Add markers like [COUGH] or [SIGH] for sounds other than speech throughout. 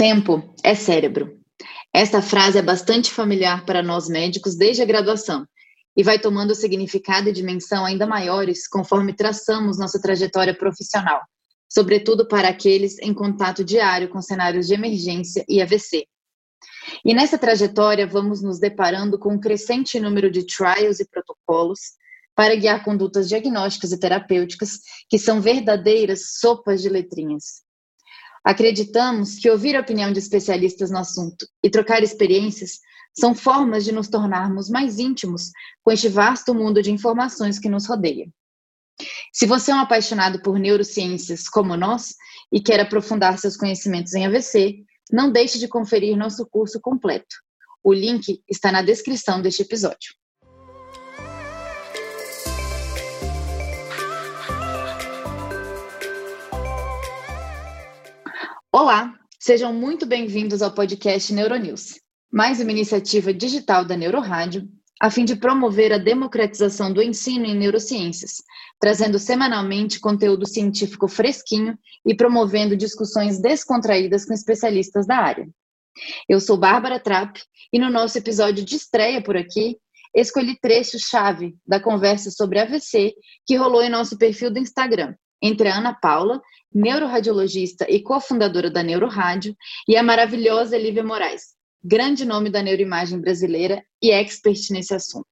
Tempo é cérebro. Esta frase é bastante familiar para nós médicos desde a graduação e vai tomando significado e dimensão ainda maiores conforme traçamos nossa trajetória profissional, sobretudo para aqueles em contato diário com cenários de emergência e AVC. E nessa trajetória vamos nos deparando com um crescente número de trials e protocolos para guiar condutas diagnósticas e terapêuticas que são verdadeiras sopas de letrinhas. Acreditamos que ouvir a opinião de especialistas no assunto e trocar experiências são formas de nos tornarmos mais íntimos com este vasto mundo de informações que nos rodeia. Se você é um apaixonado por neurociências como nós e quer aprofundar seus conhecimentos em AVC, não deixe de conferir nosso curso completo. O link está na descrição deste episódio. Olá, sejam muito bem-vindos ao podcast Neuronews, mais uma iniciativa digital da Neurorádio, a fim de promover a democratização do ensino em neurociências, trazendo semanalmente conteúdo científico fresquinho e promovendo discussões descontraídas com especialistas da área. Eu sou Bárbara Trapp e no nosso episódio de estreia por aqui, escolhi trechos-chave da conversa sobre AVC que rolou em nosso perfil do Instagram, entre a Ana Paula neuroradiologista e cofundadora da Neurorádio, e a maravilhosa Lívia Moraes, grande nome da neuroimagem brasileira e expert nesse assunto.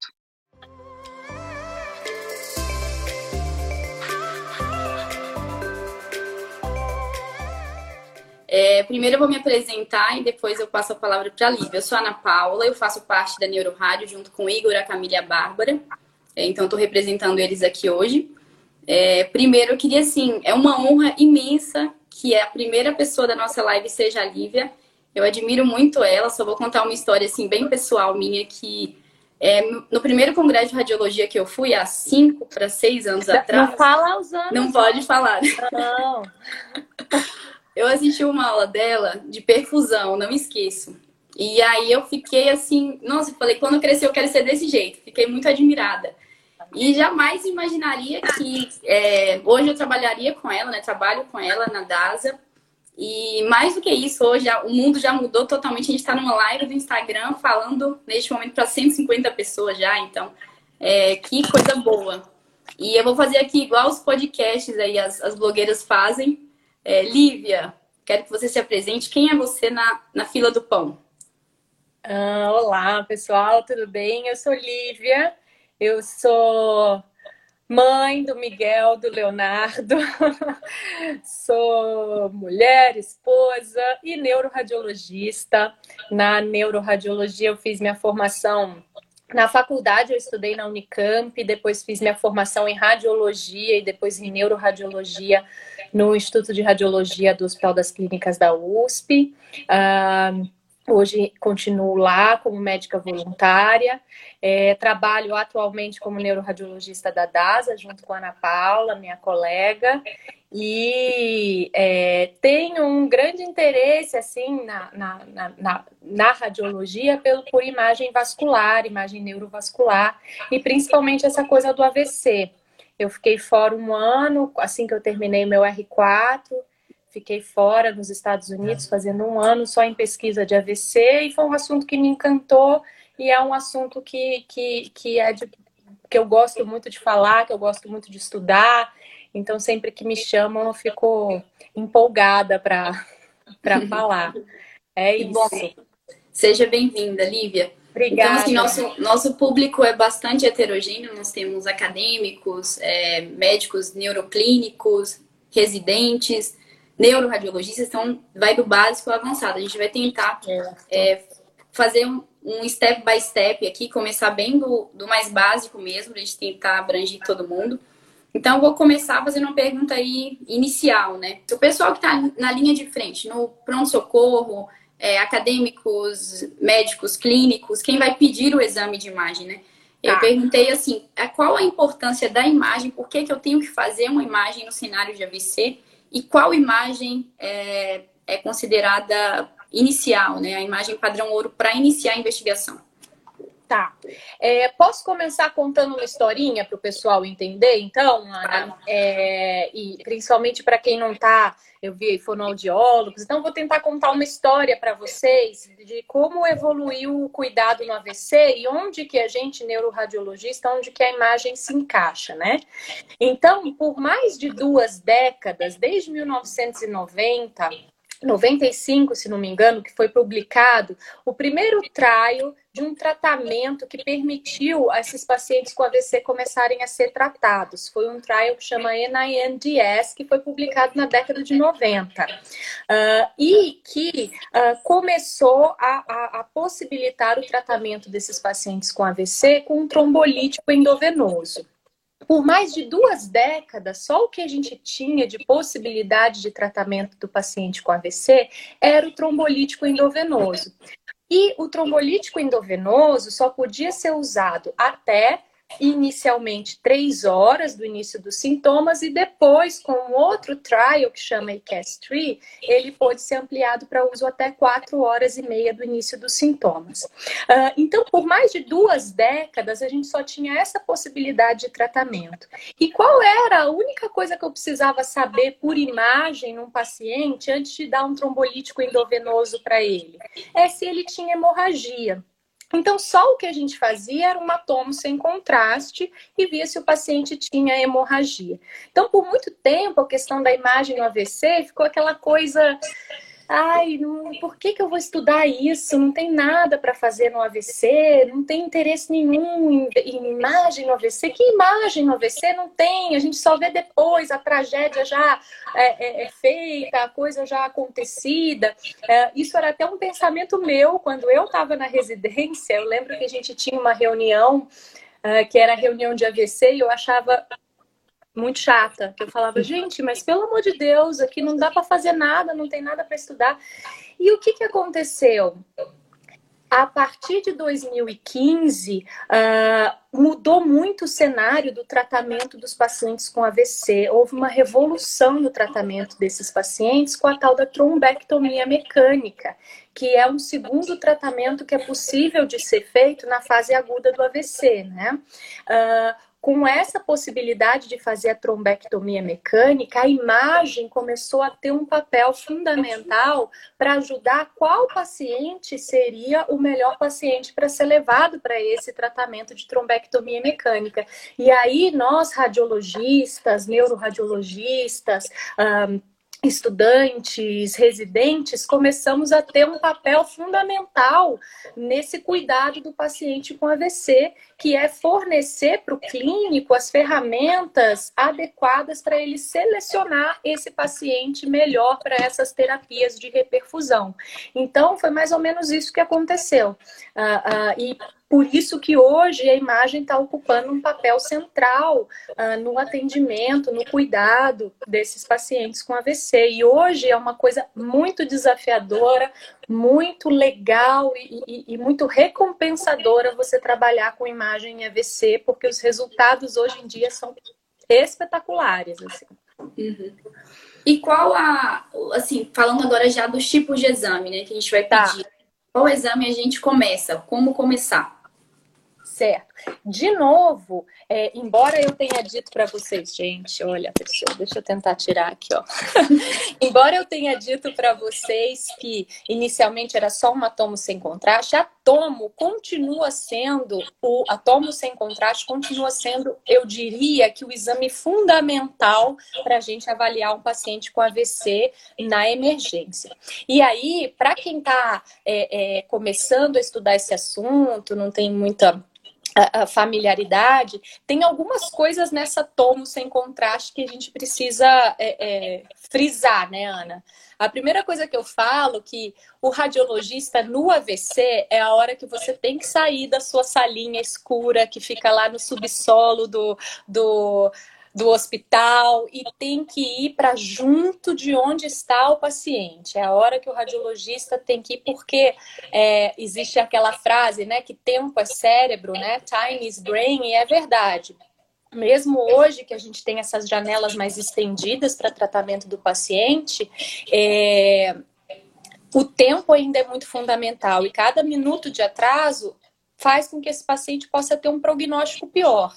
É, primeiro eu vou me apresentar e depois eu passo a palavra para a Lívia. Eu sou a Ana Paula, eu faço parte da Neurorádio junto com o Igor, a Camila e a Bárbara. É, então estou representando eles aqui hoje. É, primeiro, eu queria, assim, é uma honra imensa que a primeira pessoa da nossa live seja a Lívia. Eu admiro muito ela, só vou contar uma história, assim, bem pessoal minha, que é, no primeiro congresso de radiologia que eu fui, há cinco para seis anos atrás... Não fala os anos. Não pode falar. Não. [LAUGHS] eu assisti uma aula dela de perfusão, não esqueço. E aí eu fiquei assim, nossa, falei, quando eu crescer eu quero ser desse jeito. Fiquei muito admirada. E jamais imaginaria que é, hoje eu trabalharia com ela, né? Trabalho com ela na DASA. E mais do que isso, hoje o mundo já mudou totalmente. A gente está numa live do Instagram falando neste momento para 150 pessoas já. Então, é, que coisa boa. E eu vou fazer aqui igual os podcasts aí, as, as blogueiras fazem. É, Lívia, quero que você se apresente. Quem é você na, na fila do pão? Ah, olá, pessoal, tudo bem? Eu sou Lívia. Eu sou mãe do Miguel, do Leonardo, [LAUGHS] sou mulher, esposa e neuroradiologista. Na neuroradiologia eu fiz minha formação na faculdade, eu estudei na Unicamp, depois fiz minha formação em radiologia e depois em neuroradiologia no Instituto de Radiologia do Hospital das Clínicas da USP. Uh, Hoje continuo lá como médica voluntária, é, trabalho atualmente como neuroradiologista da DASA, junto com a Ana Paula, minha colega, e é, tenho um grande interesse assim na, na, na, na, radiologia pelo, por imagem vascular, imagem neurovascular, e principalmente essa coisa do AVC. Eu fiquei fora um ano, assim que eu terminei meu R4, Fiquei fora nos Estados Unidos é. fazendo um ano só em pesquisa de AVC e foi um assunto que me encantou e é um assunto que, que, que é de, que eu gosto muito de falar, que eu gosto muito de estudar. Então, sempre que me chamam, eu fico empolgada para [LAUGHS] falar. É isso. Bom. Seja bem-vinda, Lívia. Obrigada. Então, assim, nosso, nosso público é bastante heterogêneo. Nós temos acadêmicos, é, médicos neuroclínicos, residentes, neuroradiologistas, então vai do básico ao avançado. A gente vai tentar é, fazer um, um, step by step aqui, começar bem do, do mais básico mesmo, a gente tentar abranger todo mundo. Então, eu vou começar fazendo uma pergunta aí inicial, né? O pessoal que está na linha de frente, no pronto-socorro, é, acadêmicos, médicos, clínicos, quem vai pedir o exame de imagem, né? Eu tá. perguntei assim, qual a importância da imagem, por que, que eu tenho que fazer uma imagem no cenário de AVC e qual imagem é, é considerada inicial, né? A imagem padrão ouro para iniciar a investigação. Tá. É, posso começar contando uma historinha para o pessoal entender, então, Ana? É, e principalmente para quem não está, eu vi fonoaudiólogos, então vou tentar contar uma história para vocês de como evoluiu o cuidado no AVC e onde que a gente, neuroradiologista, onde que a imagem se encaixa, né? Então, por mais de duas décadas, desde 1990, 95, se não me engano, que foi publicado o primeiro trial de um tratamento que permitiu a esses pacientes com AVC começarem a ser tratados. Foi um trial que chama NINDS, que foi publicado na década de 90. Uh, ah, e que uh, começou a, a, a, possibilitar o tratamento desses pacientes com AVC com um trombolítico endovenoso por mais de duas décadas, só o que a gente tinha de possibilidade de tratamento do paciente com AVC era o trombolítico endovenoso. E o trombolítico endovenoso só podia ser usado até inicialmente três horas do início dos sintomas e depois, com outro trial que chama ICAS-3, ele pode ser ampliado para uso até quatro horas e meia do início dos sintomas. Uh, então, por mais de duas décadas, a gente só tinha essa possibilidade de tratamento. E qual era a única coisa que eu precisava saber por imagem num paciente antes de dar um trombolítico endovenoso para ele? É se ele tinha hemorragia. Então, só o que a gente fazia era uma tomo sem contraste e via se o paciente tinha hemorragia. Então, por muito tempo, a questão da imagem no AVC ficou aquela coisa ai, não, por que, que eu vou estudar isso? Não tem nada para fazer no AVC, não tem interesse nenhum em, em, imagem no AVC. Que imagem no AVC? Não tem, a gente só vê depois, a tragédia já é, é, é feita, a coisa já acontecida. É, isso era até um pensamento meu quando eu estava na residência. Eu lembro que a gente tinha uma reunião. Uh, que era reunião de AVC, e eu achava muito chata, que eu falava, gente, mas pelo amor de Deus, aqui não dá para fazer nada, não tem nada para estudar. E o que, que aconteceu? A partir de 2015, uh, ah, mudou muito o cenário do tratamento dos pacientes com AVC. Houve uma revolução no tratamento desses pacientes com a tal da trombectomia mecânica, que é um segundo tratamento que é possível de ser feito na fase aguda do AVC, né? Uh, com essa possibilidade de fazer a trombectomia mecânica, a imagem começou a ter um papel fundamental para ajudar qual paciente seria o melhor paciente para ser levado para esse tratamento de trombectomia mecânica. E aí, nós, radiologistas, neuroradiologistas, um, estudantes, residentes, começamos a ter um papel fundamental nesse cuidado do paciente com AVC, que é fornecer para o clínico as ferramentas adequadas para ele selecionar esse paciente melhor para essas terapias de reperfusão. Então, foi mais ou menos isso que aconteceu. Uh, uh, e por isso que hoje a imagem está ocupando um papel central uh, no atendimento, no cuidado desses pacientes com AVC. E hoje é uma coisa muito desafiadora, muito legal e, e, e muito recompensadora você trabalhar com imagem em AVC, porque os resultados hoje em dia são espetaculares. Assim. Uhum. E qual a, assim, falando agora já dos tipos de exame, né, que a gente vai tá. pedir. Tá. Qual exame a gente começa? Como começar? certo. De novo, é, embora eu tenha dito para vocês, gente, olha, pessoal, deixa eu tentar tirar aqui, ó. [LAUGHS] embora eu tenha dito para vocês que inicialmente era só um atomo sem contraste, atomo continua sendo, o atomo sem contraste continua sendo, eu diria, que o exame fundamental para a gente avaliar um paciente com AVC na emergência. E aí, para quem está é, é, começando a estudar esse assunto, não tem muita a, familiaridade, tem algumas coisas nessa tomo sem contraste que a gente precisa é, é, frisar, né, Ana? A primeira coisa que eu falo que o radiologista no AVC é a hora que você tem que sair da sua salinha escura que fica lá no subsolo do, do do hospital e tem que ir para junto de onde está o paciente. É a hora que o radiologista tem que ir, porque é, existe aquela frase, né, que tempo é cérebro, né, time is brain, e é verdade. Mesmo hoje que a gente tem essas janelas mais estendidas para tratamento do paciente, é, o tempo ainda é muito fundamental e cada minuto de atraso faz com que esse paciente possa ter um prognóstico pior.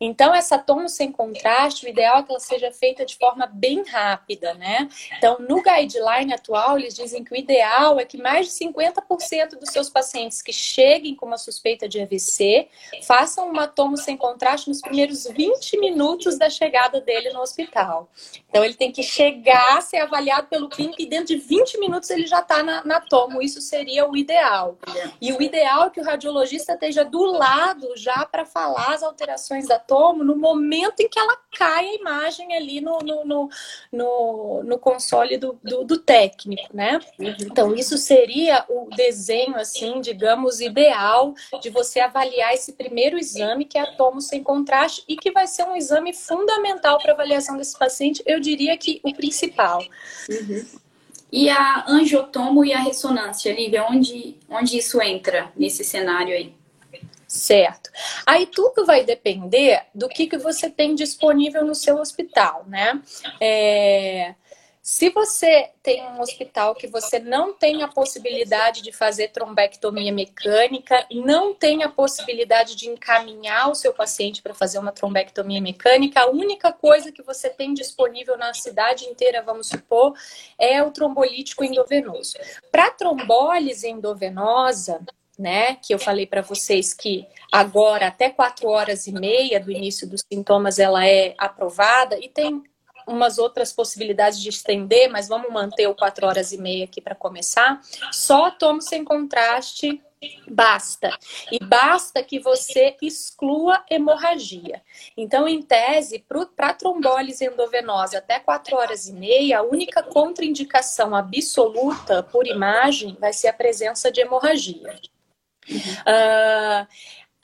Então, essa tomo sem contraste, o ideal é que ela seja feita de forma bem rápida, né? Então, no guideline atual, eles dizem que o ideal é que mais de 50% dos seus pacientes que cheguem com uma suspeita de AVC façam uma tomo sem contraste nos primeiros 20 minutos da chegada dele no hospital. Então, ele tem que chegar, ser avaliado pelo clínico e dentro de 20 minutos ele já está na, na tomo. Isso seria o ideal. E o ideal é que o radiologista esteja do lado já para falar as alterações da tomo no momento em que ela cai a imagem ali no, no, no, no, no console do, do, do, técnico, né? Então, isso seria o desenho, assim, digamos, ideal de você avaliar esse primeiro exame, que é a tomo sem contraste, e que vai ser um exame fundamental para avaliação desse paciente, eu diria que o principal. Uhum. E a angiotomo e a ressonância, Lívia, onde, onde isso entra nesse cenário aí? Certo. Aí tudo vai depender do que, que você tem disponível no seu hospital, né? É... Se você tem um hospital que você não tem a possibilidade de fazer trombectomia mecânica, não tem a possibilidade de encaminhar o seu paciente para fazer uma trombectomia mecânica, a única coisa que você tem disponível na cidade inteira, vamos supor, é o trombolítico endovenoso. Para trombólise endovenosa, né, que eu falei para vocês que agora até quatro horas e meia do início dos sintomas ela é aprovada e tem umas outras possibilidades de estender, mas vamos manter o 4 horas e meia aqui para começar. Só tomo sem contraste basta. E basta que você exclua hemorragia. Então, em tese, para trombólise endovenosa até 4 horas e meia, a única contraindicação absoluta por imagem vai ser a presença de hemorragia. Uhum. Uh,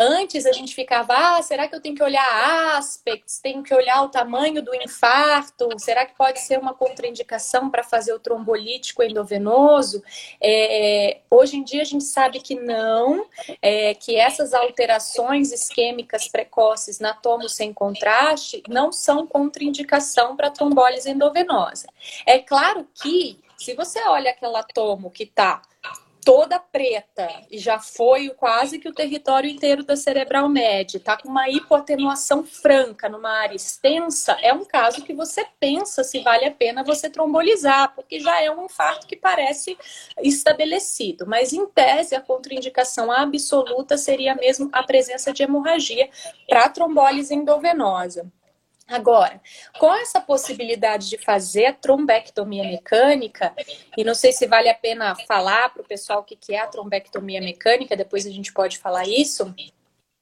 Antes a gente ficava, ah, será que eu tenho que olhar aspects, tenho que olhar o tamanho do infarto, será que pode ser uma contraindicação para fazer o trombolítico endovenoso? É, hoje em dia a gente sabe que não, é, que essas alterações isquêmicas precoces na tomo sem contraste não são contraindicação para trombólise endovenosa. É claro que se você olha aquela tomo que está toda preta e já foi quase que o território inteiro da cerebral média, está com uma hipoatenuação franca numa área extensa, é um caso que você pensa se vale a pena você trombolizar, porque já é um infarto que parece estabelecido. Mas em tese, a contraindicação absoluta seria mesmo a presença de hemorragia para trombólise endovenosa. Agora, com essa possibilidade de fazer a trombectomia mecânica, e não sei se vale a pena falar para o pessoal o que é a trombectomia mecânica, depois a gente pode falar isso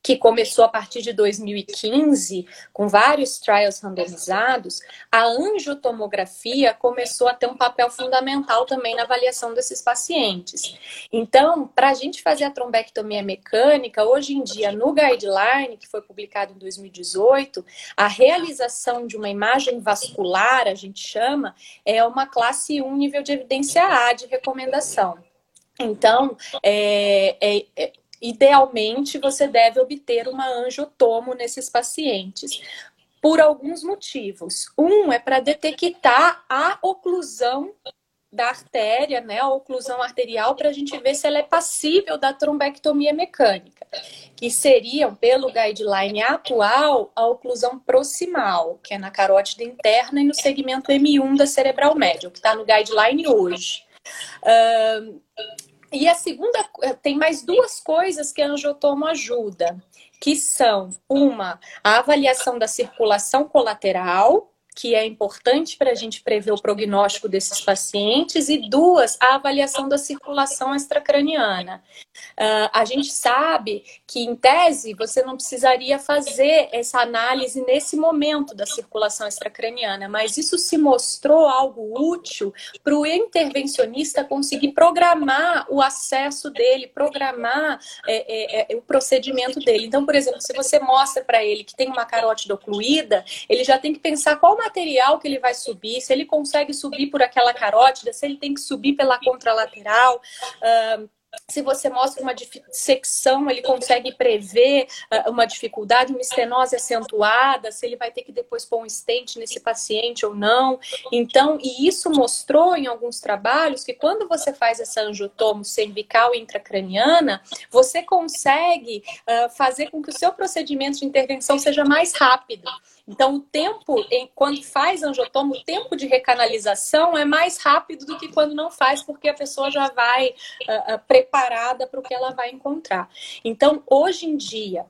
que começou a partir de 2015, com vários trials randomizados, a angiotomografia começou a ter um papel fundamental também na avaliação desses pacientes. Então, para a gente fazer a trombectomia mecânica, hoje em dia, no guideline, que foi publicado em 2018, a realização de uma imagem vascular, a gente chama, é uma classe 1 nível de evidência A de recomendação. Então, é, é, é idealmente você deve obter uma angiotomo nesses pacientes. Por alguns motivos. Um é para detectar a oclusão da artéria, né, a oclusão arterial, para a gente ver se ela é passível da trombectomia mecânica, que seriam, pelo guideline atual, a oclusão proximal, que é na carótida interna e no segmento M1 da cerebral média, que está no guideline hoje. Uh, e a segunda, eh, tem mais duas coisas que a angiotomo ajuda, que são uma, a avaliação da circulação colateral, que é importante para a gente prever o prognóstico desses pacientes, e duas, a avaliação da circulação extracraniana. Uh, a gente sabe que, em tese, você não precisaria fazer essa análise nesse momento da circulação extracraniana, mas isso se mostrou algo útil para o intervencionista conseguir programar o acesso dele, programar é, é, é, o procedimento dele. Então, por exemplo, se você mostra para ele que tem uma carótida ocluída, ele já tem que pensar qual material que ele vai subir, se ele consegue subir por aquela carótida, se ele tem que subir pela contralateral. Uh, se você mostra uma dissecção, ele consegue prever uh, uma dificuldade, uma estenose acentuada, se ele vai ter que depois pôr um stent nesse paciente ou não. Então, e isso mostrou em alguns trabalhos que quando você faz essa angiotomo cervical intracraniana, você consegue uh, fazer com que o seu procedimento de intervenção seja mais rápido. Então, o tempo, em, quando faz angiotomo, o tempo de recanalização é mais rápido do que quando não faz, porque a pessoa já vai uh, preparada para o que ela vai encontrar. Então, hoje em dia,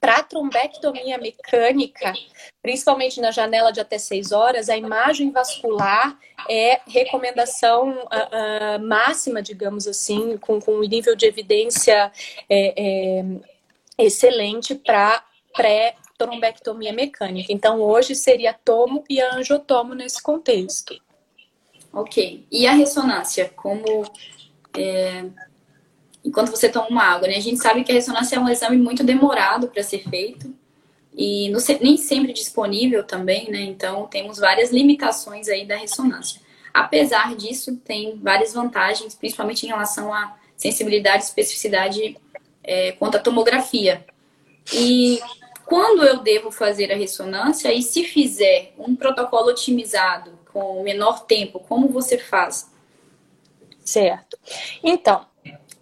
para trombectomia mecânica, principalmente na janela de até 6 horas, a imagem vascular é recomendação uh, uh, máxima, digamos assim, com, com um nível de evidência é, é, excelente para pré trombectomia mecânica. Então, hoje seria tomo e angiotomo nesse contexto. Ok. E a ressonância? Como. É, enquanto você toma uma água, né? A gente sabe que a ressonância é um exame muito demorado para ser feito e não, nem sempre disponível também, né? Então, temos várias limitações aí da ressonância. Apesar disso, tem várias vantagens, principalmente em relação à sensibilidade e especificidade é, quanto à tomografia. E quando eu devo fazer a ressonância e se fizer um protocolo otimizado com menor tempo, como você faz? Certo. Então,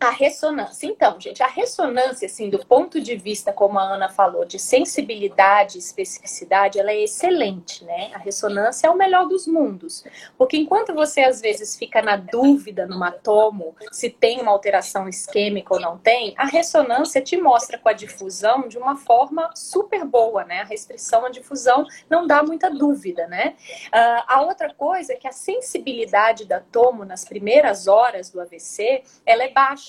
a ressonância. Então, gente, a ressonância, assim, do ponto de vista, como a Ana falou, de sensibilidade e especificidade, ela é excelente, né? A ressonância é o melhor dos mundos. Porque enquanto você, às vezes, fica na dúvida no atomo se tem uma alteração isquêmica ou não tem, a ressonância te mostra com a difusão de uma forma super boa, né? A restrição à difusão não dá muita dúvida, né? Uh, a outra coisa é que a sensibilidade da tomo nas primeiras horas do AVC, ela é baixa.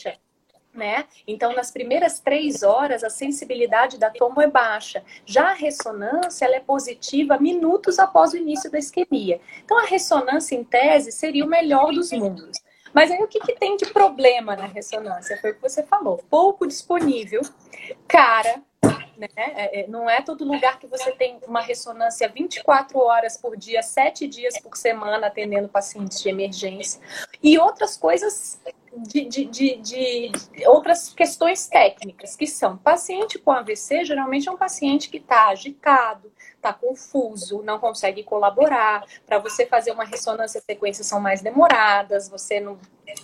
Né? Então, nas primeiras três horas, a sensibilidade da tomo é baixa. Já a ressonância ela é positiva minutos após o início da isquemia. Então, a ressonância, em tese, seria o melhor dos mundos. Mas aí o que, que tem de problema na ressonância? Foi o que você falou. Pouco disponível, cara, né? É, é não é todo lugar que você tem uma ressonância 24 horas por dia, 7 dias por semana, atendendo pacientes de emergência. E outras coisas de, de, de, de, outras questões técnicas, que são paciente com AVC, geralmente é um paciente que está agitado, está confuso, não consegue colaborar. Para você fazer uma ressonância, sequências são mais demoradas, você não.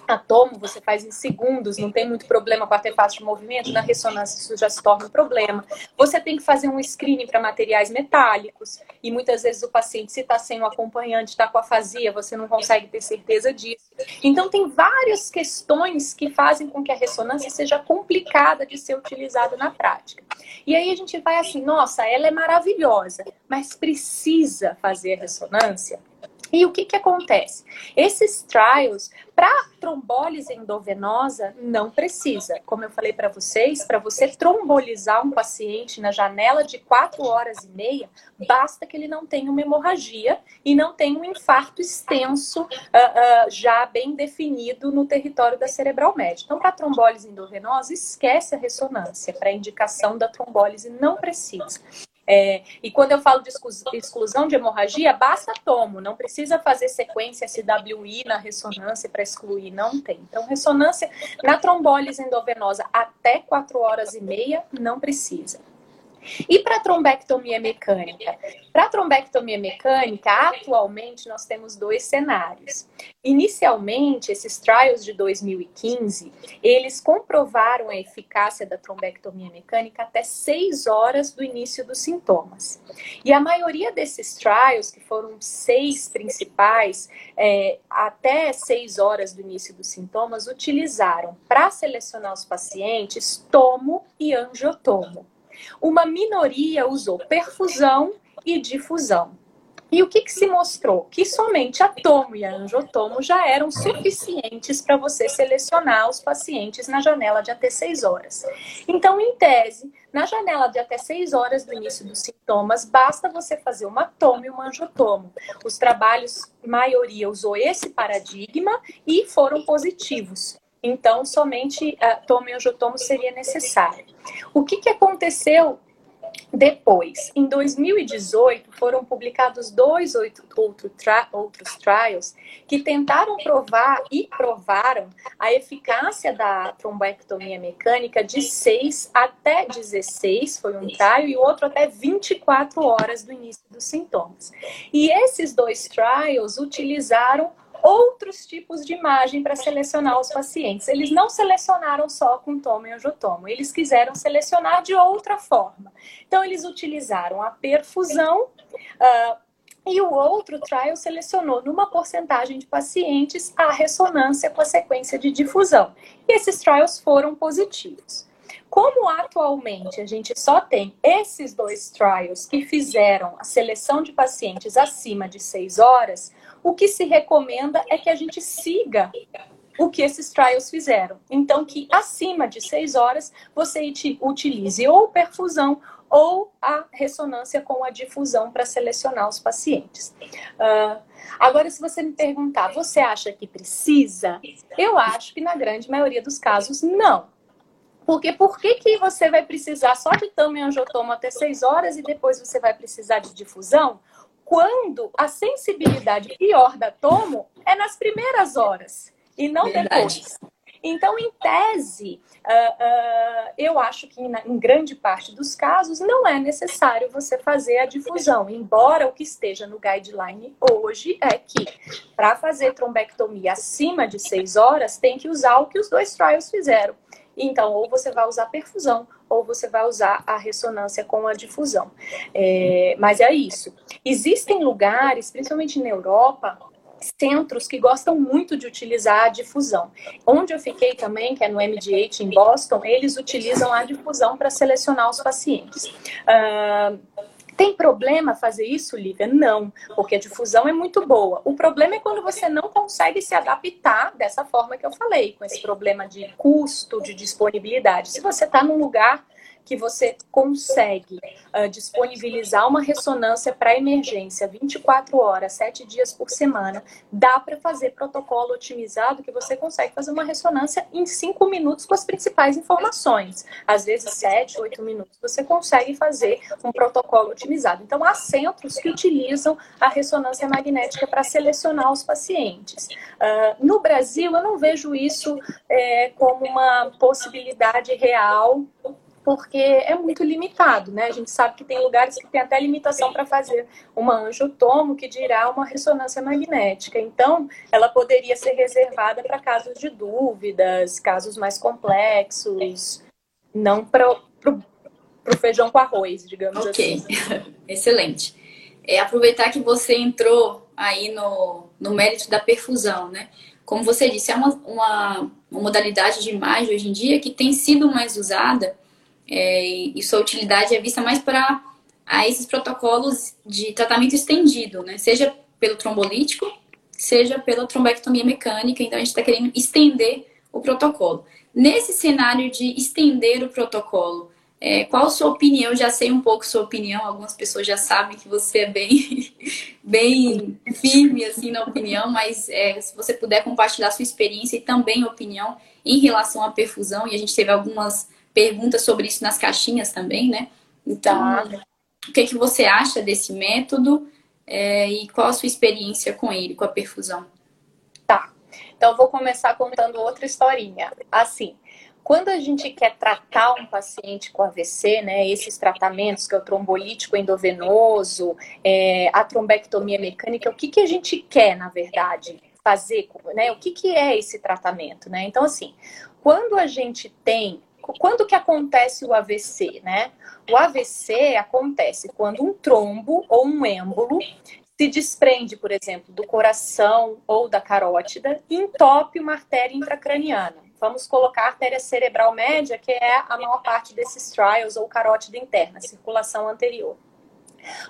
Atomo você faz em segundos, não tem muito problema com artefatos de movimento, na ressonância isso já se torna um problema. Você tem que fazer um screening para materiais metálicos, e muitas vezes o paciente, se está sem um acompanhante, está com afasia, você não consegue ter certeza disso. Então, tem várias questões que fazem com que a ressonância seja complicada de ser utilizada na prática. E aí a gente vai assim, nossa, ela é maravilhosa, mas precisa fazer a ressonância? E o que, que acontece? Esses trials, para trombólise endovenosa, não precisa. Como eu falei para vocês, para você trombolizar um paciente na janela de 4 horas e meia, basta que ele não tenha uma hemorragia e não tenha um infarto extenso, uh, uh, já bem definido no território da cerebral média. Então, para trombólise endovenosa, esquece a ressonância. Para indicação da trombólise, não precisa. É, e quando eu falo de exclusão de hemorragia, basta tomo, não precisa fazer sequência SWI na ressonância para excluir, não tem. Então, ressonância na trombólise endovenosa até 4 horas e meia, não precisa. E para trombectomia mecânica? Para trombectomia mecânica, atualmente nós temos dois cenários. Inicialmente, esses trials de 2015, eles comprovaram a eficácia da trombectomia mecânica até seis horas do início dos sintomas. E a maioria desses trials, que foram seis principais, é, até seis horas do início dos sintomas, utilizaram para selecionar os pacientes tomo e angiotomo. Uma minoria usou perfusão e difusão. E o que, que, se mostrou? Que somente a tomo e angiotomo já eram suficientes para você selecionar os pacientes na janela de até 6 horas. Então, em tese, na janela de até 6 horas do início dos sintomas, basta você fazer uma tomo e uma angiotomo. Os trabalhos, maioria usou esse paradigma e foram positivos. Então, somente a tomo e angiotomo seria necessário. O que, que aconteceu Depois, em 2018, foram publicados dois outro tri outros trials que tentaram provar e provaram a eficácia da trombectomia mecânica de 6 até 16, foi um trial, e outro até 24 horas do início dos sintomas. E esses dois trials utilizaram outros tipos de imagem para selecionar os pacientes. Eles não selecionaram só com tomo e angiotomo, eles quiseram selecionar de outra forma. Então, eles utilizaram a perfusão. Uh, e o outro trial selecionou numa porcentagem de pacientes a ressonância com a sequência de difusão. E esses trials foram positivos. Como atualmente a gente só tem esses dois trials que fizeram a seleção de pacientes acima de seis horas, o que se recomenda é que a gente siga o que esses trials fizeram. Então, que acima de seis horas você utilize ou perfusão ou a ressonância com a difusão para selecionar os pacientes. Uh, agora, se você me perguntar, você acha que precisa? Eu acho que na grande maioria dos casos, não. Porque por que, que você vai precisar só de tamo e angiotoma até seis horas e depois você vai precisar de difusão? Quando a sensibilidade pior da tomo é nas primeiras horas e não Verdade. depois. Então, em tese, uh, uh, eu acho que na, em grande parte dos casos não é necessário você fazer a difusão, embora o que esteja no guideline hoje é que para fazer trombectomia acima de 6 horas tem que usar o que os dois trials fizeram. Então, ou você vai usar perfusão, ou você vai usar a ressonância com a difusão. É, mas é isso. Existem lugares, principalmente na Europa, centros que gostam muito de utilizar a difusão. Onde eu fiquei também, que é no MDH em Boston, eles utilizam a difusão para selecionar os pacientes. Uh, tem problema fazer isso, Lívia? Não, porque a difusão é muito boa. O problema é quando você não consegue se adaptar dessa forma que eu falei, com esse problema de custo, de disponibilidade. Se você está num lugar que você consegue uh, disponibilizar uma ressonância para emergência 24 horas, 7 dias por semana, dá para fazer protocolo otimizado que você consegue fazer uma ressonância em 5 minutos com as principais informações. Às vezes 7, 8 minutos você consegue fazer um protocolo otimizado. Então há centros que utilizam a ressonância magnética para selecionar os pacientes. Uh, no Brasil eu não vejo isso é, como uma possibilidade real porque é muito limitado, né? A gente sabe que tem lugares que tem até limitação para fazer uma angiotomo, que dirá uma ressonância magnética. Então, ela poderia ser reservada para casos de dúvidas, casos mais complexos, não para o feijão com arroz, digamos okay. assim. Ok, [LAUGHS] excelente. É, aproveitar que você entrou aí no, no mérito da perfusão, né? Como você disse, é uma, uma, uma modalidade de imagem hoje em dia que tem sido mais usada é, e sua utilidade é vista mais para esses protocolos de tratamento estendido, né? Seja pelo trombolítico, seja pela trombectomia mecânica. Então, a gente está querendo estender o protocolo. Nesse cenário de estender o protocolo, é, qual a sua opinião? Já sei um pouco sua opinião, algumas pessoas já sabem que você é bem, [LAUGHS] bem firme assim na opinião, mas é, se você puder compartilhar sua experiência e também opinião em relação à perfusão, e a gente teve algumas perguntas sobre isso nas caixinhas também, né? Então, o que, é que você acha desse método é, e qual a sua experiência com ele, com a perfusão? Tá. Então, vou começar contando outra historinha. Assim, quando a gente quer tratar um paciente com AVC, né, esses tratamentos que é o trombolítico endovenoso, é, a trombectomia mecânica, o que, que a gente quer, na verdade, fazer, né? O que, que é esse tratamento, né? Então, assim, quando a gente tem quando que acontece o AVC, né? O AVC acontece quando um trombo ou um êmbolo se desprende, por exemplo, do coração ou da carótida e entope uma artéria intracraniana. Vamos colocar a artéria cerebral média, que é a maior parte desses trials, ou carótida interna, circulação anterior.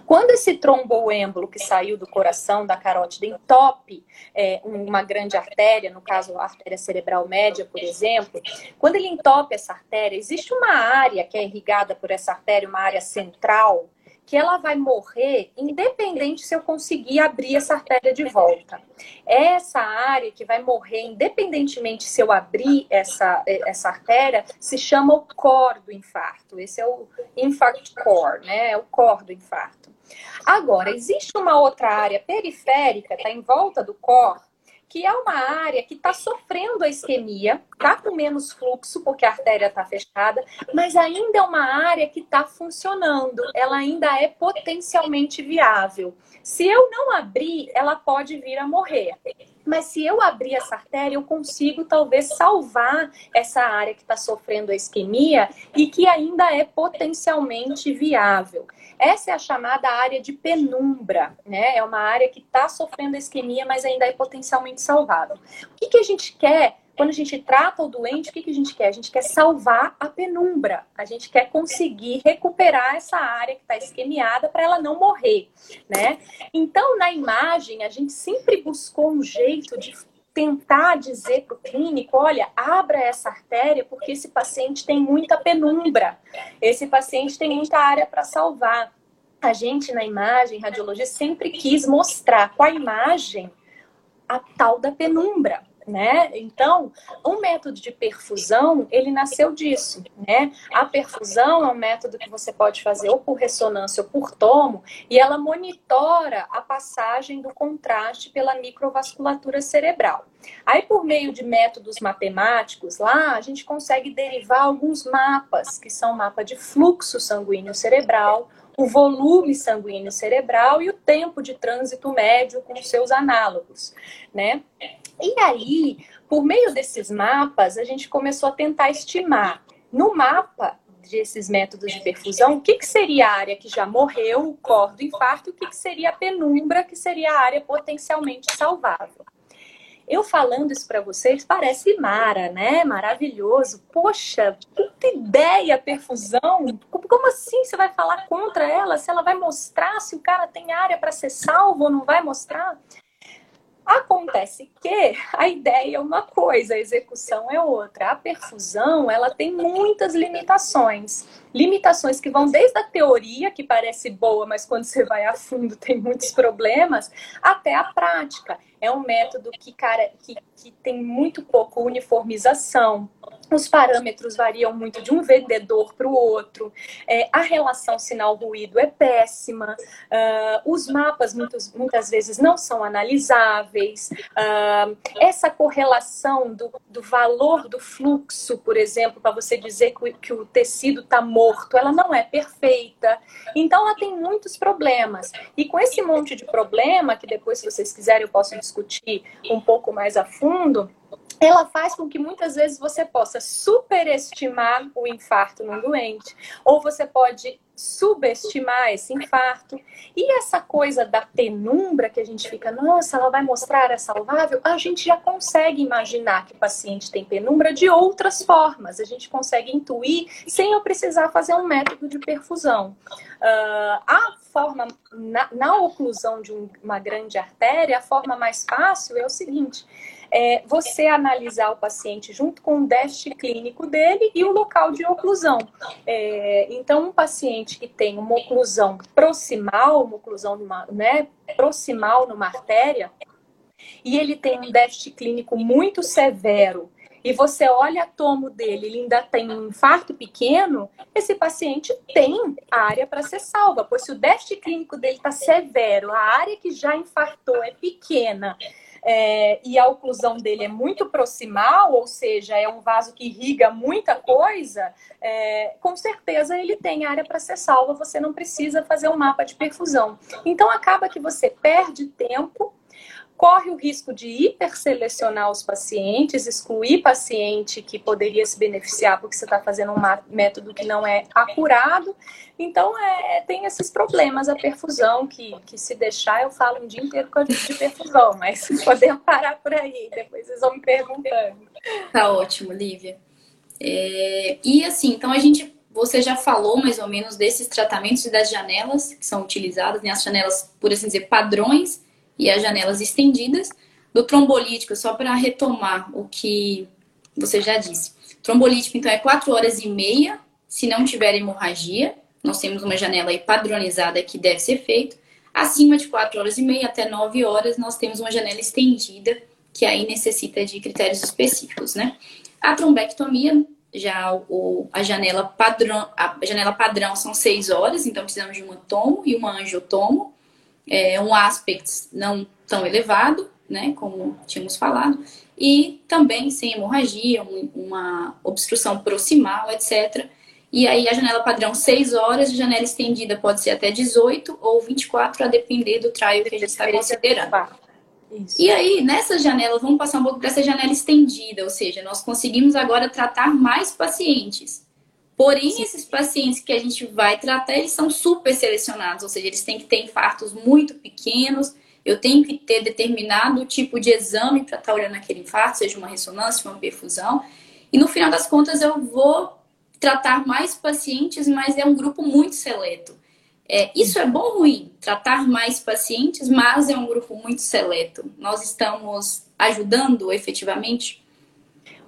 Quando esse tromboêmbolo que saiu do coração da carótida entope é, uma grande artéria, no caso a artéria cerebral média, por exemplo, quando ele entope essa artéria, existe uma área que é irrigada por essa artéria, uma área central, que ela vai morrer independente se eu conseguir abrir essa artéria de volta. Essa área que vai morrer independentemente se eu abrir essa, essa artéria se chama o core do infarto. Esse é o infarct core, né? É o core do infarto. Agora, existe uma outra área periférica, está em volta do core, que é uma área que está sofrendo a isquemia, está com menos fluxo, porque a artéria está fechada, mas ainda é uma área que está funcionando, ela ainda é potencialmente viável. Se eu não abrir, ela pode vir a morrer. Mas se eu abrir essa artéria, eu consigo talvez salvar essa área que está sofrendo a isquemia e que ainda é potencialmente viável. Essa é a chamada área de penumbra, né? É uma área que está sofrendo a isquemia, mas ainda é potencialmente salvável. O que, que a gente quer quando a gente trata o doente, o que, que a gente quer? A gente quer salvar a penumbra. A gente quer conseguir recuperar essa área que está esquemiada para ela não morrer, né? Então, na imagem, a gente sempre buscou um jeito de tentar dizer para o clínico, olha, abra essa artéria porque esse paciente tem muita penumbra, esse paciente tem muita área para salvar. A gente na imagem, radiologia, sempre quis mostrar com a imagem a tal da penumbra né? Então, o método de perfusão, ele nasceu disso, né? A perfusão é um método que você pode fazer ou por ressonância ou por tomo, e ela monitora a passagem do contraste pela microvasculatura cerebral. Aí, por meio de métodos matemáticos, lá a gente consegue derivar alguns mapas, que são mapa de fluxo sanguíneo cerebral, o volume sanguíneo cerebral e o tempo de trânsito médio com seus análogos, né? E aí, por meio desses mapas, a gente começou a tentar estimar. No mapa desses métodos de perfusão, o que, que seria a área que já morreu, o core do infarto, e o que, que seria a penumbra, que seria a área potencialmente salvável. Eu falando isso para vocês parece mara, né? Maravilhoso. Poxa, puta ideia, perfusão. Como assim você vai falar contra ela? Se ela vai mostrar se o cara tem área para ser salvo ou não vai mostrar? Acontece que a ideia é uma coisa, a execução é outra. A perfusão, ela tem muitas limitações. Limitações que vão desde a teoria, que parece boa, mas quando você vai a fundo [LAUGHS] tem muitos problemas, até a prática. É um método que, cara, que, que tem muito pouco uniformização, os parâmetros variam muito de um vendedor para o outro. É, a relação sinal-ruído é péssima. Uh, os mapas muitos, muitas vezes não são analisáveis. Uh, essa correlação do, do, valor do fluxo, por exemplo, para você dizer que, que o tecido está morto, ela não é perfeita. Então, ela tem muitos problemas. E com esse monte de problema, que depois, se vocês quiserem, eu posso discutir um pouco mais a fundo ela faz com que muitas vezes você possa superestimar o infarto no doente, ou você pode subestimar esse infarto. E essa coisa da penumbra que a gente fica, nossa, ela vai mostrar é salvável, a gente já consegue imaginar que o paciente tem penumbra de outras formas. A gente consegue intuir sem eu precisar fazer um método de perfusão. Uh, a forma, na, na oclusão de um, uma grande artéria, a forma mais fácil é o seguinte: é você analisar o paciente junto com o déficit clínico dele e o local de oclusão. É, então, um paciente que tem uma oclusão proximal, uma oclusão numa, né, proximal numa artéria, e ele tem um déficit clínico muito severo e você olha a tomo dele, ele ainda tem um infarto pequeno, esse paciente tem área para ser salva, pois se o déficit clínico dele está severo, a área que já infartou é pequena é, e a oclusão dele é muito proximal, ou seja, é um vaso que irriga muita coisa, é, com certeza ele tem área para ser salva, você não precisa fazer um mapa de perfusão. Então acaba que você perde tempo corre o risco de hiperselecionar os pacientes, excluir paciente que poderia se beneficiar porque você está fazendo um método que não é acurado. Então, é, tem esses problemas, a perfusão, que, que se deixar, eu falo um dia inteiro com a gente de perfusão, mas podemos parar por aí, depois vocês vão me perguntando. Tá ótimo, Lívia. É, e assim, então a gente você já falou mais ou menos desses tratamentos e das janelas que são utilizadas, né? as janelas, por assim dizer, padrões e as janelas estendidas. Do trombolítico, só para retomar o que você já disse. Trombolítico, então, é 4 horas e meia, se não tiver hemorragia, nós temos uma janela aí padronizada que deve ser feito. Acima de 4 horas e meia até 9 horas, nós temos uma janela estendida, que aí necessita de critérios específicos, né? A trombectomia, já o, a janela padrão, a janela padrão são 6 horas, então precisamos de uma tomo e uma angiotomo. É, um aspect não tão elevado, né, como tínhamos falado, e também sem hemorragia, um, uma obstrução proximal, etc. E aí a janela padrão 6 horas, a janela estendida pode ser até 18 ou 24, a depender do trial que a gente está considerando. Isso. E aí, nessa janela, vamos passar um pouco para essa janela estendida, ou seja, nós conseguimos agora tratar mais pacientes. Porém, Sim. esses pacientes que a gente vai tratar, eles são super selecionados, ou seja, eles têm que ter infartos muito pequenos, eu tenho que ter determinado tipo de exame para estar tá olhando aquele infarto, seja uma ressonância, uma perfusão. E no final das contas, eu vou tratar mais pacientes, mas é um grupo muito seleto. É, isso é bom ou ruim? Tratar mais pacientes, mas é um grupo muito seleto. Nós estamos ajudando efetivamente?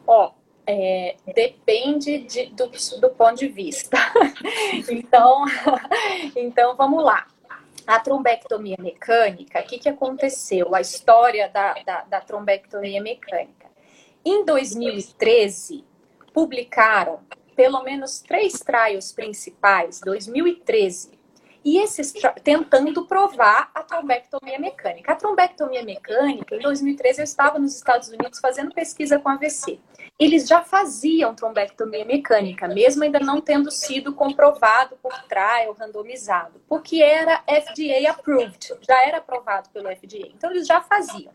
Ó, é, depende de, do, do ponto de vista. [LAUGHS] então, [LAUGHS] então, vamos lá a trombectomia mecânica, o que, que aconteceu? A história da, da, da trombectomia mecânica. Em 2013, publicaram pelo menos três trials principais, 2013, e esses tentando provar a trombectomia mecânica. A trombectomia mecânica, em 2013, eu estava nos Estados Unidos fazendo pesquisa com AVC eles já faziam trombectomia mecânica, mesmo ainda não tendo sido comprovado por trial randomizado, porque era FDA approved, já era aprovado pelo FDA. Então eles já faziam.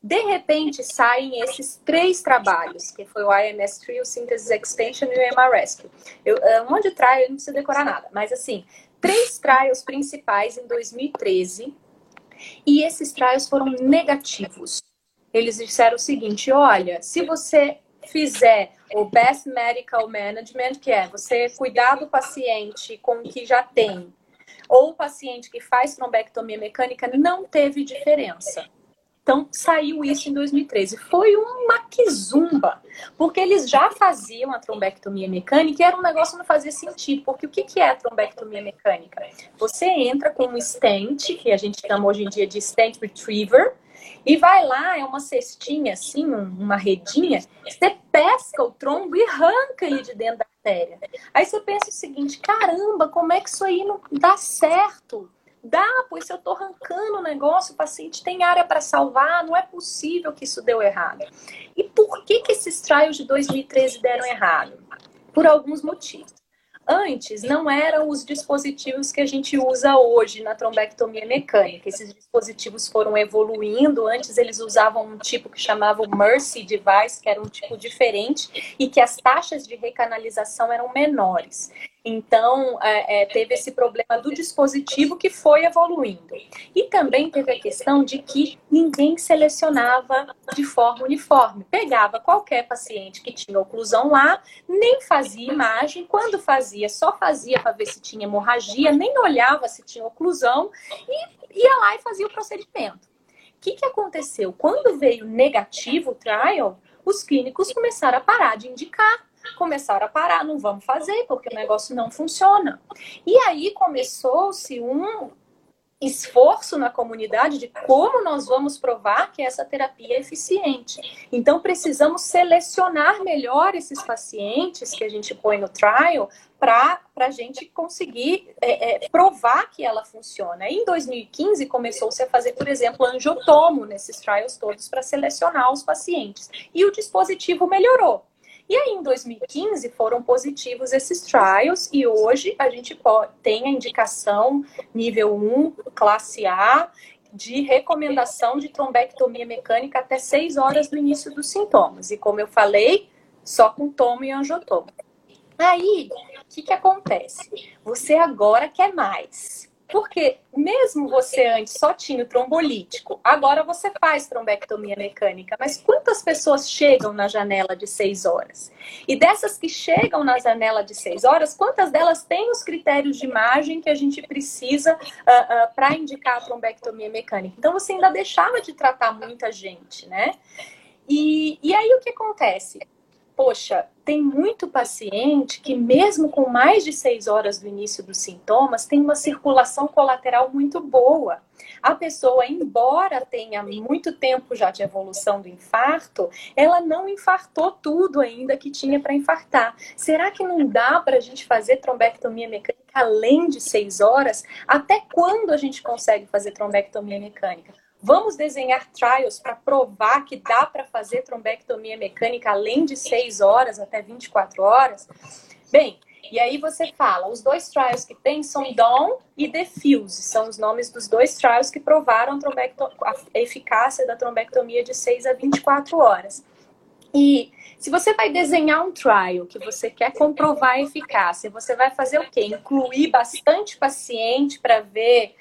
De repente saem esses três trabalhos, que foi o IMS3, o Synthesis Extension e o MRSQ. Eu, é, um monte de trial, eu não preciso decorar nada, mas assim, três trials principais em 2013, e esses trials foram negativos. Eles disseram o seguinte: olha, se você fizer o Best Medical Management, que é você cuidar do paciente com o que já tem, ou o paciente que faz trombectomia mecânica, não teve diferença. Então, saiu isso em 2013. Foi uma quizumba, porque eles já faziam a trombectomia mecânica e era um negócio que não fazia sentido, porque o que é a trombectomia mecânica? Você entra com um stent, que a gente chama hoje em dia de stent retriever, e vai lá, é uma cestinha assim, uma redinha, você pesca o trombo e arranca ele de dentro da artéria. Aí você pensa o seguinte, caramba, como é que isso aí não dá certo? Dá, pois se eu tô arrancando o negócio, o paciente tem área para salvar, não é possível que isso deu errado. E por que, que esses trials de 2013 deram errado? Por alguns motivos. Antes, não eram os dispositivos que a gente usa hoje na trombectomia mecânica. Esses dispositivos foram evoluindo. Antes, eles usavam um tipo que chamava o Mercy Device, que era um tipo diferente, e que as taxas de recanalização eram menores. Então, é, é, teve esse problema do dispositivo que foi evoluindo. E também teve a questão de que ninguém selecionava de forma uniforme. Pegava qualquer paciente que tinha oclusão lá, nem fazia imagem, quando fazia, só fazia para ver se tinha hemorragia, nem olhava se tinha oclusão, e ia lá e fazia o procedimento. O que, que aconteceu? Quando veio negativo o trial, os clínicos começaram a parar de indicar começaram a parar, não vamos fazer, porque o negócio não funciona. E aí começou-se um esforço na comunidade de como nós vamos provar que essa terapia é eficiente. Então, precisamos selecionar melhor esses pacientes que a gente põe no trial para a gente conseguir é, é, provar que ela funciona. Em 2015, começou-se a fazer, por exemplo, angiotomo nesses trials todos para selecionar os pacientes. E o dispositivo melhorou. E aí, em 2015, foram positivos esses trials, e hoje a gente tem a indicação nível 1, classe A, de recomendação de trombectomia mecânica até 6 horas do início dos sintomas. E como eu falei, só com tomo e angiotomo. Aí, o que, que acontece? Você agora quer mais. Porque mesmo você antes só tinha o trombolítico, agora você faz trombectomia mecânica. Mas quantas pessoas chegam na janela de seis horas? E dessas que chegam na janela de seis horas, quantas delas têm os critérios de imagem que a gente precisa uh, uh, para indicar a trombectomia mecânica? Então você ainda deixava de tratar muita gente, né? E, e aí o que acontece? Poxa, tem muito paciente que, mesmo com mais de seis horas do início dos sintomas, tem uma circulação colateral muito boa. A pessoa, embora tenha muito tempo já de evolução do infarto, ela não infartou tudo ainda que tinha para infartar. Será que não dá para a gente fazer trombectomia mecânica além de seis horas? Até quando a gente consegue fazer trombectomia mecânica? Vamos desenhar trials para provar que dá para fazer trombectomia mecânica além de 6 horas até 24 horas? Bem, e aí você fala, os dois trials que tem são DAWN e DEFUSE, são os nomes dos dois trials que provaram a, a eficácia da trombectomia de 6 a 24 horas. E se você vai desenhar um trial que você quer comprovar a eficácia, você vai fazer o quê? Incluir bastante paciente para ver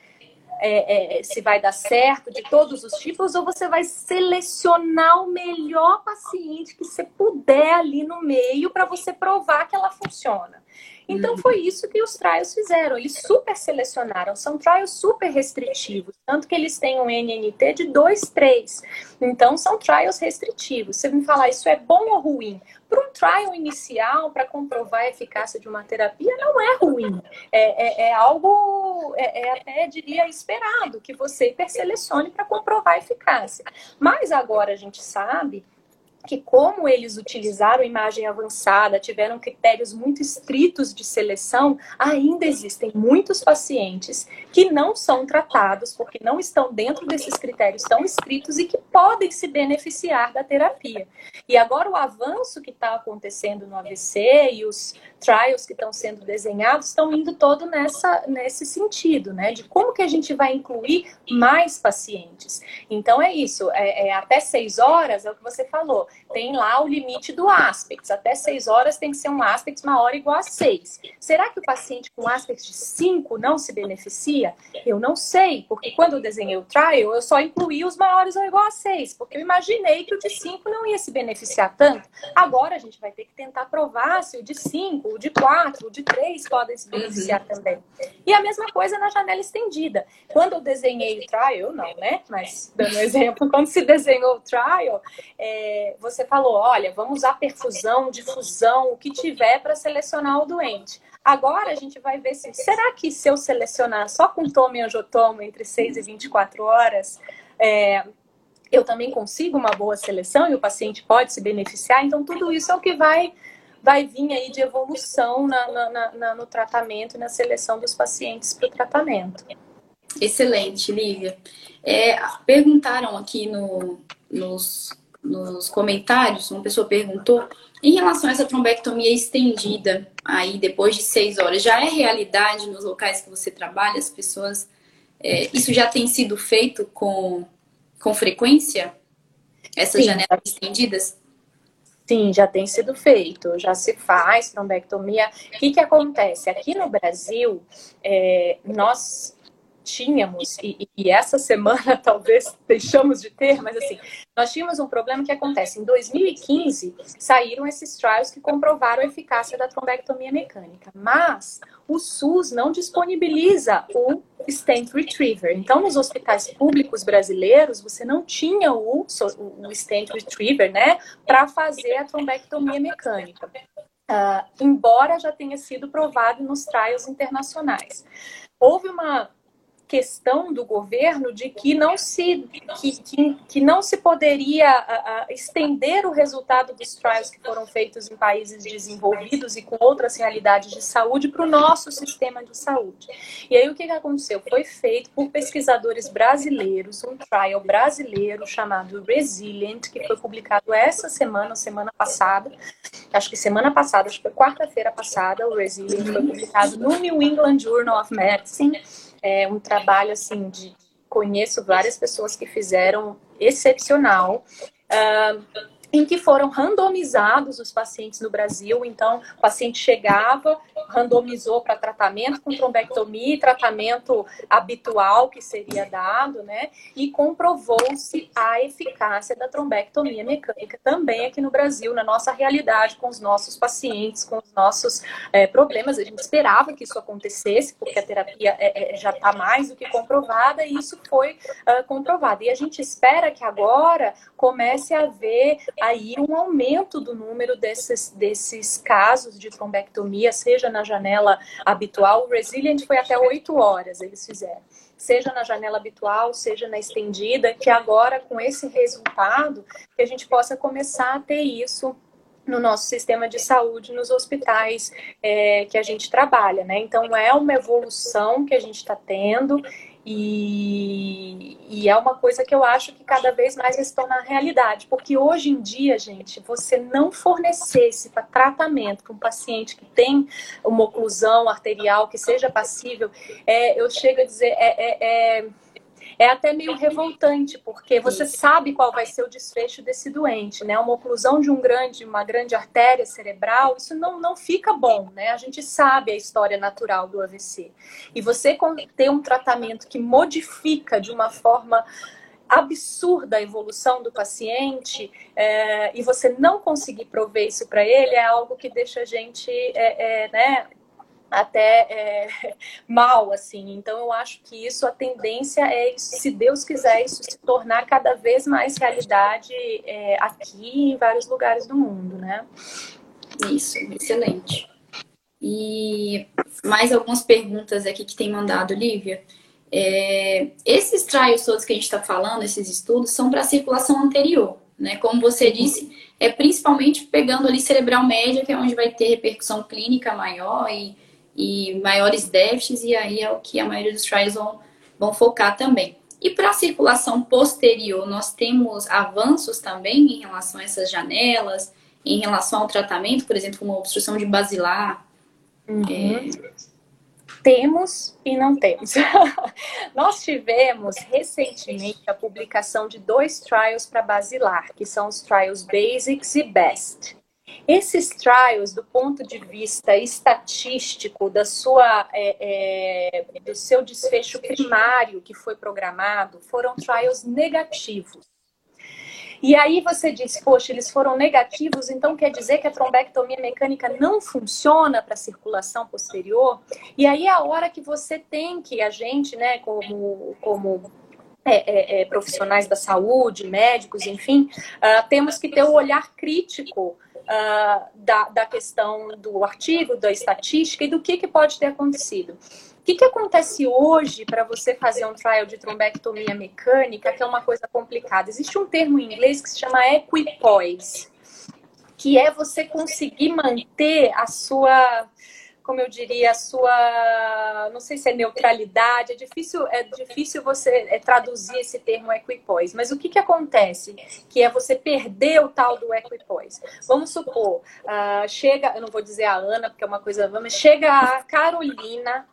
é, é, se vai dar certo de todos os tipos, ou você vai selecionar o melhor paciente que você puder ali no meio para você provar que ela funciona. Então uhum. foi isso que os trials fizeram. Eles super selecionaram. São trials super restritivos. Tanto que eles têm um NNT de 2, 3. Então são trials restritivos. Você me falar isso é bom ou ruim? Para um trial inicial, para comprovar a eficácia de uma terapia, não é ruim. É, é, é algo, é, é, até diria, esperado que você hiperselecione para comprovar a eficácia. Mas agora a gente sabe que como eles utilizaram imagem avançada, tiveram critérios muito estritos de seleção, ainda existem muitos pacientes que não são tratados porque não estão dentro desses critérios tão estritos e que podem se beneficiar da terapia. E agora o avanço que está acontecendo no AVC e os trials que estão sendo desenhados estão indo todo nessa, nesse sentido, né? De como que a gente vai incluir mais pacientes. Então é isso, é, é até seis horas, é o que você falou tem lá o limite do aspects. Até 6 horas tem que ser um aspects maior ou igual a 6. Será que o paciente com aspects de 5 não se beneficia? Eu não sei, porque quando eu desenhei o trial, eu só incluí os maiores ou igual a 6, porque eu imaginei que o de 5 não ia se beneficiar tanto. Agora a gente vai ter que tentar provar se o de 5, o de 4, o de 3 podem se beneficiar uhum. também. E a mesma coisa na janela estendida. Quando eu desenhei o trial, não, né? Mas dando um [LAUGHS] exemplo, quando se desenhou o trial, é, você falou, olha, vamos usar perfusão, difusão, o que tiver para selecionar o doente. Agora a gente vai ver se, será que se eu selecionar só com tomo e angiotomo entre 6 e 24 horas, é, eu também consigo uma boa seleção e o paciente pode se beneficiar? Então, tudo isso é o que vai, vai vir aí de evolução na, na, na, no tratamento e na seleção dos pacientes para o tratamento. Excelente, Lívia. É, perguntaram aqui no, nos nos comentários, uma pessoa perguntou em relação a essa trombectomia estendida, aí depois de seis horas, já é realidade nos locais que você trabalha? As pessoas. É, isso já tem sido feito com, com frequência? Essas Sim. janelas estendidas? Sim, já tem sido feito, já se faz trombectomia. O que, que acontece? Aqui no Brasil, é, nós tínhamos, e, e, essa semana [LAUGHS] talvez deixamos de ter, mas assim, nós tínhamos um problema que acontece. Em 2015, saíram esses trials que comprovaram a eficácia da trombectomia mecânica, mas o SUS não disponibiliza o stent retriever. Então, nos hospitais públicos brasileiros, você não tinha o, o stent retriever, né, para fazer a trombectomia mecânica. Uh, embora já tenha sido provado nos trials internacionais. Houve uma questão do governo de que não se, que, que, que não se poderia estender o resultado dos trials que foram feitos em países desenvolvidos e com outras realidades de saúde para o nosso sistema de saúde. E aí o que, que aconteceu? Foi feito por pesquisadores brasileiros, um trial brasileiro chamado Resilient, que foi publicado essa semana, semana passada, acho que semana passada, acho que foi quarta-feira passada, o Resilient foi publicado no New England Journal of Medicine é um trabalho assim de conheço várias pessoas que fizeram excepcional. Uh, em que foram randomizados os pacientes no Brasil. Então, o paciente chegava, randomizou para tratamento com trombectomia tratamento habitual que seria dado, né? E comprovou-se a eficácia da trombectomia mecânica também aqui no Brasil, na nossa realidade, com os nossos pacientes, com os nossos é, problemas. A gente esperava que isso acontecesse, porque a terapia é, é, já está mais do que comprovada, e isso foi uh, comprovado. E a gente espera que agora comece a haver aí um aumento do número desses, desses casos de trombectomia, seja na janela habitual. O Resilient foi até 8 horas, eles fizeram. Seja na janela habitual, seja na estendida, que agora, com esse resultado, que a gente possa começar a ter isso no nosso sistema de saúde, nos hospitais é, que a gente trabalha, né? Então é uma evolução que a gente está tendo e, e, é uma coisa que eu acho que cada vez mais vai se tornar realidade, porque hoje em dia, gente, você não fornecer esse tratamento para um paciente que tem uma oclusão arterial que seja passível, é, eu chego a dizer, é, é, é é até meio revoltante, porque você sabe qual vai ser o desfecho desse doente, né? Uma oclusão de um grande, uma grande artéria cerebral, isso não, não fica bom, né? A gente sabe a história natural do AVC. E você ter um tratamento que modifica de uma forma absurda a evolução do paciente é, e você não conseguir prover isso para ele é algo que deixa a gente é, é, né, até é, [LAUGHS] mal, assim. Então, eu acho que isso, a tendência é, se Deus quiser, isso se tornar cada vez mais realidade é, aqui em vários lugares do mundo, né? Isso, excelente. E mais algumas perguntas aqui que tem mandado, Lívia. É, esses trials todos que a gente está falando, esses estudos, são para circulação anterior, né? Como você disse, é principalmente pegando ali cerebral média, que é onde vai ter repercussão clínica maior e e maiores déficits, e aí é o que a maioria dos trials vão, vão focar também. E para a circulação posterior, nós temos avanços também em relação a essas janelas, em relação ao tratamento, por exemplo, como obstrução de basilar. Uhum. É... Temos e não temos. [LAUGHS] nós tivemos recentemente a publicação de dois trials para basilar, que são os trials Basics e Best. Esses trials, do ponto de vista estatístico, da sua, é, é, do seu desfecho primário que foi programado, foram trials negativos. E aí você diz, poxa, eles foram negativos, então quer dizer que a trombectomia mecânica não funciona para a circulação posterior? E aí é a hora que você tem que, a gente, né, como, como é, é, é profissionais da saúde, médicos, enfim, uh, temos que ter o um olhar crítico uh, da, da questão do artigo, da estatística e do que, que pode ter acontecido. O que, que acontece hoje para você fazer um trial de trombectomia mecânica, que é uma coisa complicada? Existe um termo em inglês que se chama equipoise, que é você conseguir manter a sua como eu diria, a sua, não sei se é neutralidade, é difícil, é difícil você é, traduzir esse termo equipoise, mas o que, que acontece? Que é você perder o tal do equipoise. Vamos supor, uh, chega, eu não vou dizer a Ana, porque é uma coisa, vamos, chega a Carolina,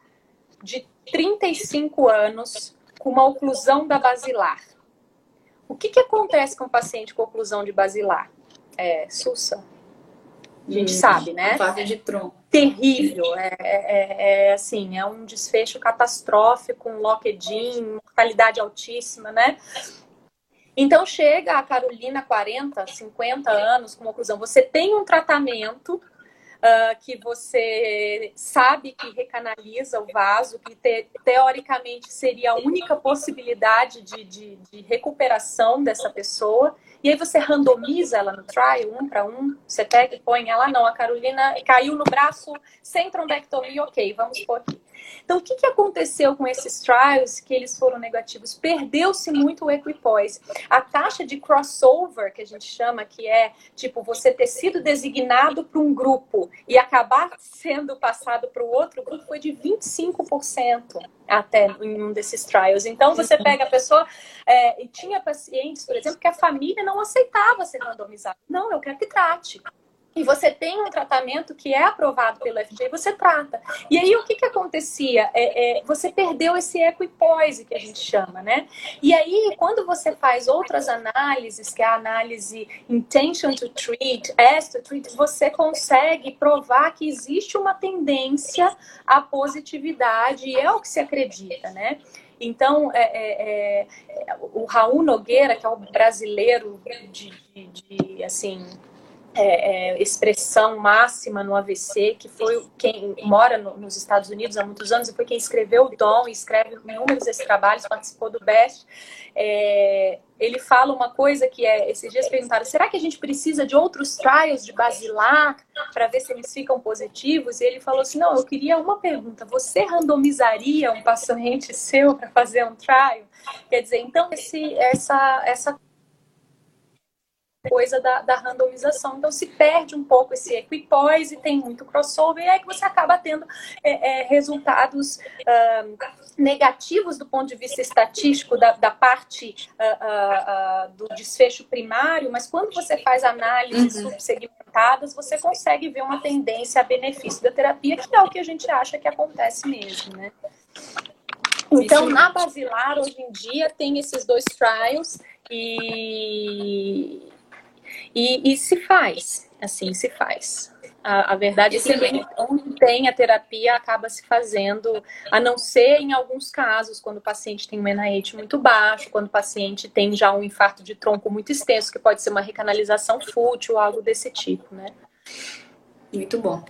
de 35 anos, com uma oclusão da basilar. O que, que acontece com o paciente com oclusão de basilar? É, Sussa, a gente hum, sabe, né? Fase de tronco. Terrível. É, é, é, assim, é um desfecho catastrófico, um lock-in, mortalidade altíssima, né? Então chega a Carolina, 40, 50 anos, com oclusão. Você tem um tratamento uh, que você sabe que recanaliza o vaso, que te, teoricamente seria a única possibilidade de, de, de recuperação dessa pessoa. E aí você randomiza ela no trial, um para um, você pega e põe ela, não, a Carolina caiu no braço sem trombectomia, ok, vamos pôr aqui. Então, o que, que aconteceu com esses trials que eles foram negativos? Perdeu-se muito o equipoise. A taxa de crossover, que a gente chama, que é tipo você ter sido designado para um grupo e acabar sendo passado para o outro grupo, foi de 25% até em um desses trials. Então, você pega a pessoa, é, e tinha pacientes, por exemplo, que a família não aceitava ser randomizada. Não, eu quero que trate. E você tem um tratamento que é aprovado pelo FDA, você trata. E aí o que, que acontecia? É, é, você perdeu esse equipoise que a gente chama, né? E aí, quando você faz outras análises, que é a análise intention to treat, as to treat, você consegue provar que existe uma tendência à positividade, e é o que se acredita, né? Então, é, é, é, o Raul Nogueira, que é o brasileiro de, de, de assim, é, é, expressão máxima no AVC, que foi quem mora no, nos Estados Unidos há muitos anos e foi quem escreveu o Dom, escreve inúmeros desses trabalhos, participou do BEST. É, ele fala uma coisa que é, esses dias perguntaram, será que a gente precisa de outros trials de basilar para ver se eles ficam positivos? E ele falou assim, não, eu queria uma pergunta, você randomizaria um paciente [LAUGHS] seu para fazer um trial? Quer dizer, então esse, essa, essa coisa da, da, randomização. Então se perde um pouco esse equipoise, tem muito crossover, e aí que você acaba tendo é, é, resultados uh, negativos do ponto de vista estatístico da, da parte uh, uh, do desfecho primário, mas quando você faz análises uhum. subsegmentadas, você consegue ver uma tendência a benefício da terapia, que é o que a gente acha que acontece mesmo, né? Então, na Basilar, hoje em dia, tem esses dois trials e, e, e se faz, assim, se faz. A, a verdade é que onde tem a terapia acaba se fazendo, a não ser em alguns casos, quando o paciente tem um NIH muito baixo, quando o paciente tem já um infarto de tronco muito extenso, que pode ser uma recanalização fútil, algo desse tipo, né? Muito bom.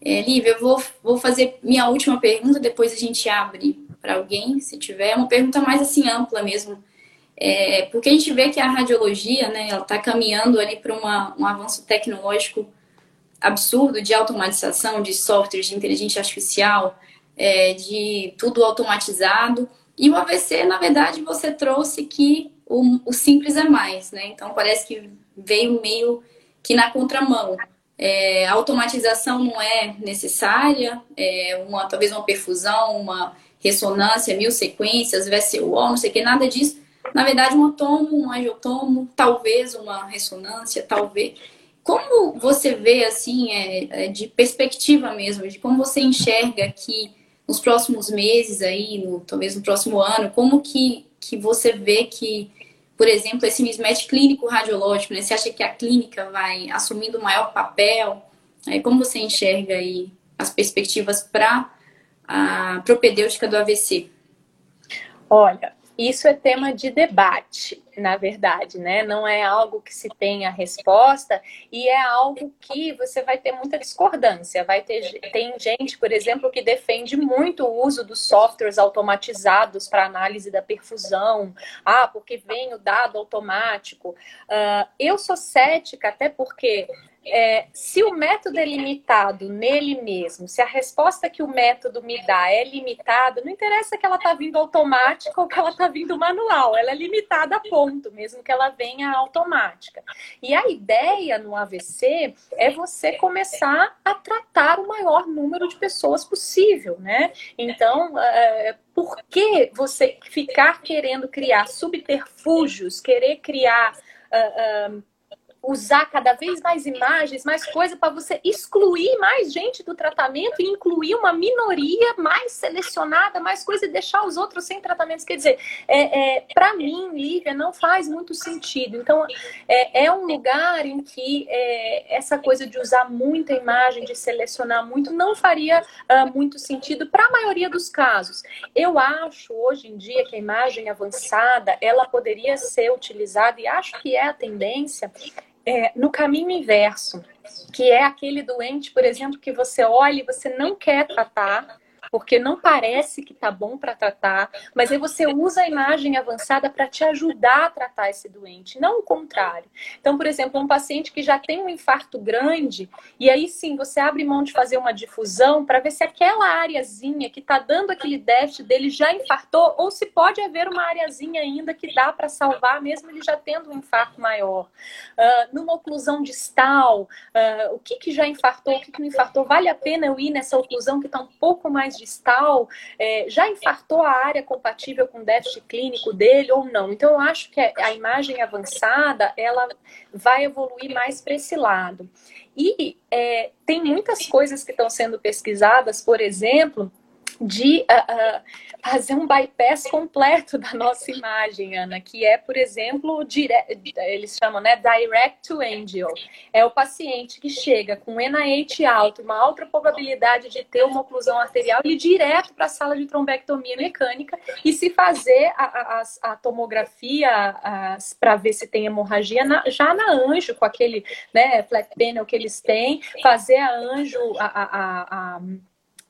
É, Lívia, eu vou, vou fazer minha última pergunta, depois a gente abre para alguém, se tiver. É uma pergunta mais assim ampla mesmo é, porque a gente vê que a radiologia, né, está caminhando ali para um avanço tecnológico absurdo de automatização, de softwares de inteligência artificial, é, de tudo automatizado. E o AVC, na verdade, você trouxe que o, o, simples é mais, né? Então parece que veio meio que na contramão. É, a automatização não é necessária, é uma, talvez uma perfusão, uma ressonância, mil sequências, VSO, não sei o que, nada disso na verdade, um tomo, um angiotomo, talvez uma ressonância, talvez. Como você vê, assim, é, é, de perspectiva mesmo, de como você enxerga que nos próximos meses aí, no, talvez no próximo ano, como que, que você vê que, por exemplo, esse mismatch clínico radiológico, né? Você acha que a clínica vai assumindo maior papel? Aí, como você enxerga aí as perspectivas para a propedêutica do AVC? Olha, isso é tema de debate, na verdade, né? Não é algo que se tenha resposta e é algo que você vai ter muita discordância. Vai ter tem gente, por exemplo, que defende muito o uso dos softwares automatizados para análise da perfusão. Ah, porque vem o dado automático. Uh, eu sou cética, até porque é, se o método é limitado nele mesmo, se a resposta que o método me dá é limitada, não interessa que ela está vindo automática ou que ela está vindo manual, ela é limitada a ponto, mesmo que ela venha automática. E a ideia no AVC é você começar a tratar o maior número de pessoas possível, né? Então, é, por que você ficar querendo criar subterfúgios, querer criar. Uh, uh, usar cada vez mais imagens, mais coisa para você excluir mais gente do tratamento e incluir uma minoria mais selecionada, mais coisa e deixar os outros sem tratamentos. Quer dizer, é, é para mim, Lívia, não faz muito sentido. Então, é, é um lugar em que é, essa coisa de usar muita imagem, de selecionar muito, não faria uh, muito sentido para a maioria dos casos. Eu acho hoje em dia que a imagem avançada ela poderia ser utilizada e acho que é a tendência é, no caminho inverso, que é aquele doente, por exemplo, que você olha e você não quer tratar, porque não parece que tá bom para tratar, mas aí você usa a imagem avançada para te ajudar a tratar esse doente, não o contrário. Então, por exemplo, um paciente que já tem um infarto grande, e aí sim você abre mão de fazer uma difusão para ver se aquela areazinha que está dando aquele déficit dele já infartou, ou se pode haver uma areazinha ainda que dá para salvar, mesmo ele já tendo um infarto maior. Uh, numa oclusão distal, uh, o que, que já infartou, o que, que não infartou, vale a pena eu ir nessa oclusão que está um pouco mais distal é, já infartou a área compatível com déficit clínico dele ou não. Então, eu acho que a imagem avançada ela vai evoluir mais para esse lado. E é, tem muitas coisas que estão sendo pesquisadas, por exemplo, de uh, uh, fazer um bypass completo da nossa imagem, Ana, que é, por exemplo, dire... eles chamam, né, direct to angel. É o paciente que chega com NIH alto, uma alta probabilidade de ter uma oclusão arterial e ir direto para a sala de trombectomia mecânica e se fazer a, a, a tomografia para ver se tem hemorragia na, já na anjo, com aquele né, flat panel que eles têm, fazer a anjo, a, a, a,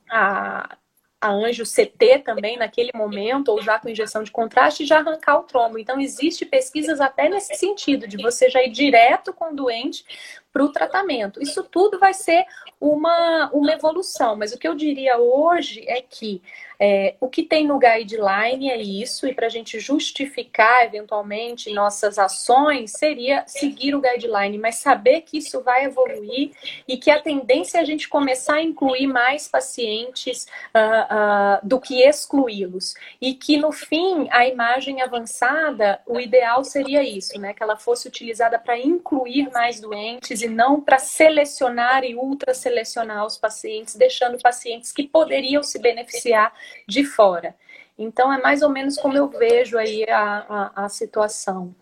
a a anjo CT também naquele momento, ou já com injeção de contraste, e já arrancar o trombo. Então, existe pesquisas até nesse sentido, de você já ir direto com o doente para o tratamento. Isso tudo vai ser uma, uma evolução, mas o que eu diria hoje é que é, o que tem no guideline é isso, e para a gente justificar eventualmente nossas ações seria seguir o guideline, mas saber que isso vai evoluir e que a tendência é a gente começar a incluir mais pacientes uh, uh, do que excluí-los. E que no fim, a imagem avançada, o ideal seria isso, né? Que ela fosse utilizada para incluir mais doentes e não para selecionar e ultra selecionar os pacientes, deixando pacientes que poderiam se beneficiar de fora. Então, é mais ou menos como eu vejo aí a, a, a situação.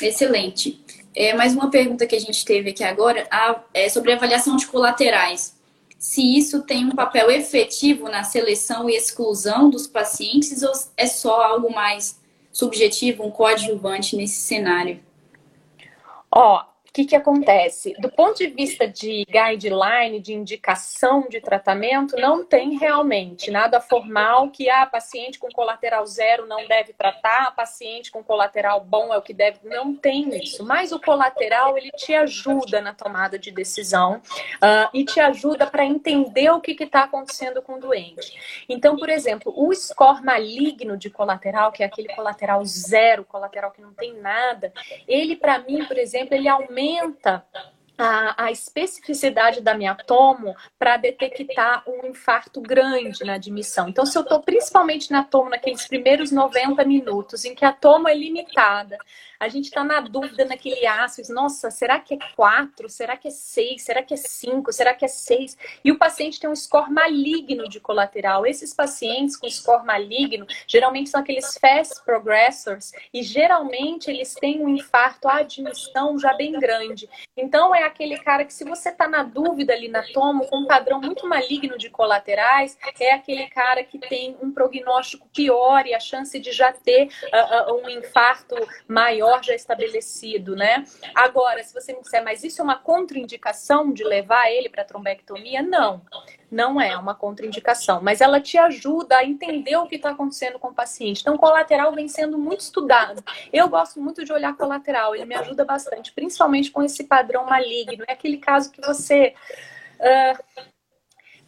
Excelente. É, mais uma pergunta que a gente teve aqui agora a, é sobre avaliação de colaterais. Se isso tem um papel efetivo na seleção e exclusão dos pacientes ou é só algo mais subjetivo, um coadjuvante nesse cenário? Ó, que, que acontece? Do ponto de vista de guideline, de indicação de tratamento, não tem realmente nada formal que a ah, paciente com colateral zero não deve tratar, a paciente com colateral bom é o que deve. Não tem isso. Mas o colateral, ele te ajuda na tomada de decisão uh, e te ajuda para entender o que está acontecendo com o doente. Então, por exemplo, o score maligno de colateral, que é aquele colateral zero, colateral que não tem nada, ele, para mim, por exemplo, ele aumenta aumenta a, a, especificidade da minha tomo para detectar um infarto grande na admissão. Então, se eu estou principalmente na tomo naqueles primeiros 90 minutos, em que a tomo é limitada, a gente está na dúvida naquele ácido, nossa, será que é 4? Será que é 6? Será que é 5? Será que é 6? E o paciente tem um score maligno de colateral. Esses pacientes com score maligno, geralmente são aqueles fast progressors, e geralmente eles têm um infarto à admissão já bem grande. Então, é aquele cara que, se você está na dúvida ali na tomo, com um padrão muito maligno de colaterais, é aquele cara que tem um prognóstico pior e a chance de já ter uh, uh, um infarto maior já estabelecido, né? Agora, se você me disser, mas isso é uma contraindicação de levar ele para trombectomia? Não, não é uma contraindicação, mas ela te ajuda a entender o que está acontecendo com o paciente. Então, colateral vem sendo muito estudado. Eu gosto muito de olhar colateral, ele me ajuda bastante, principalmente com esse padrão maligno. É aquele caso que você. Uh,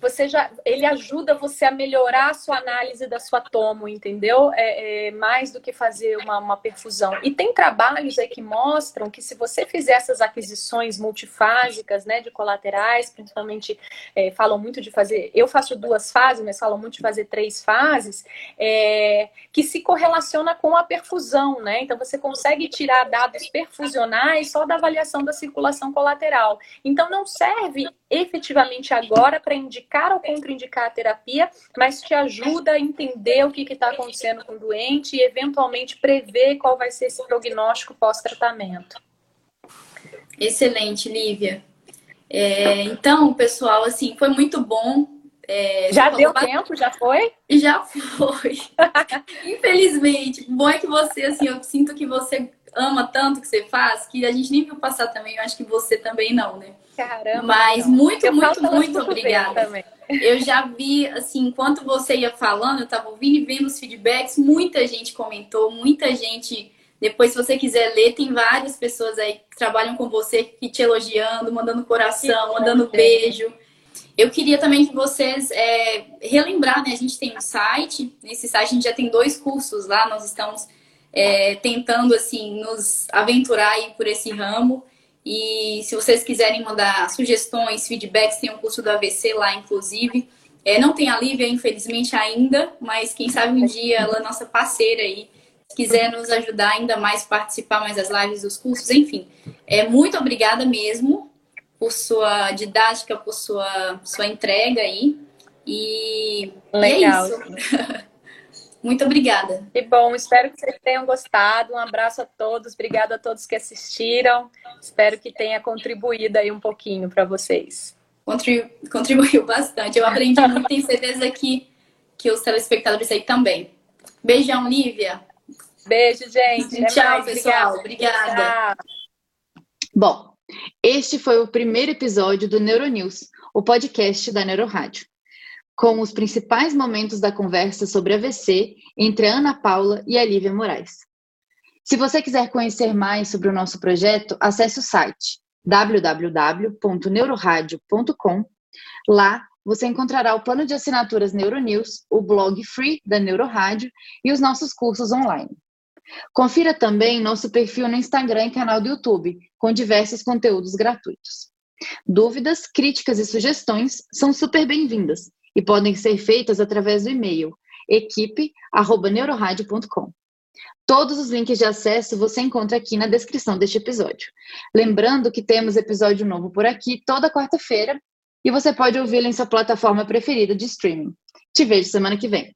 você já ele ajuda você a melhorar a sua análise da sua tomo, entendeu? É, é, mais do que fazer uma, uma perfusão. E tem trabalhos aí que mostram que se você fizer essas aquisições multifásicas, né, de colaterais, principalmente é, falam muito de fazer, eu faço duas fases, mas falam muito de fazer três fases, é, que se correlaciona com a perfusão, né? Então você consegue tirar dados perfusionais só da avaliação da circulação colateral. Então não serve efetivamente agora para indicar ou contraindicar a terapia, mas te ajuda a entender o que está acontecendo com o doente e eventualmente prever qual vai ser esse prognóstico pós-tratamento. Excelente, Lívia. É, então, pessoal, assim, foi muito bom. É, já deu tempo? Já foi? Já foi. [LAUGHS] Infelizmente. Bom é que você, assim, eu sinto que você ama tanto que você faz que a gente nem viu passar também. Eu acho que você também não, né? Caramba. Mas não. muito, eu muito, muito obrigada. Eu já vi, assim, enquanto você ia falando, eu estava ouvindo e vendo os feedbacks, muita gente comentou, muita gente. Depois, se você quiser ler, tem várias pessoas aí que trabalham com você, que te elogiando, mandando coração, mandando beijo. Eu queria também que vocês é, relembrar, né? A gente tem um site, nesse site a gente já tem dois cursos lá, nós estamos é, tentando assim nos aventurar aí por esse ramo. E se vocês quiserem mandar sugestões, feedbacks, tem o um curso do AVC lá, inclusive. É, não tem a Lívia, infelizmente, ainda, mas quem sabe um dia ela é nossa parceira aí, quiser nos ajudar ainda mais, participar mais das lives dos cursos, enfim. É, muito obrigada mesmo por sua didática, por sua, sua entrega aí. E, Legal. E é isso. [LAUGHS] Muito obrigada. Que bom, espero que vocês tenham gostado. Um abraço a todos, obrigada a todos que assistiram. Espero que tenha contribuído aí um pouquinho para vocês. Contribuiu bastante. Eu aprendi muito, tenho certeza que, que os telespectadores aí também. Beijão, Lívia. Beijo, gente. Tchau, pessoal. Obrigada. Bom, este foi o primeiro episódio do Neuronews, o podcast da Neurorádio com os principais momentos da conversa sobre AVC entre a Ana Paula e a Lívia Moraes. Se você quiser conhecer mais sobre o nosso projeto, acesse o site www.neuroradio.com. Lá você encontrará o plano de assinaturas Neuronews, o blog free da Neurorádio e os nossos cursos online. Confira também nosso perfil no Instagram e canal do YouTube, com diversos conteúdos gratuitos. Dúvidas, críticas e sugestões são super bem-vindas e podem ser feitas através do e-mail equipe@neuroradio.com. Todos os links de acesso você encontra aqui na descrição deste episódio. Lembrando que temos episódio novo por aqui toda quarta-feira e você pode ouvi-lo em sua plataforma preferida de streaming. Te vejo semana que vem.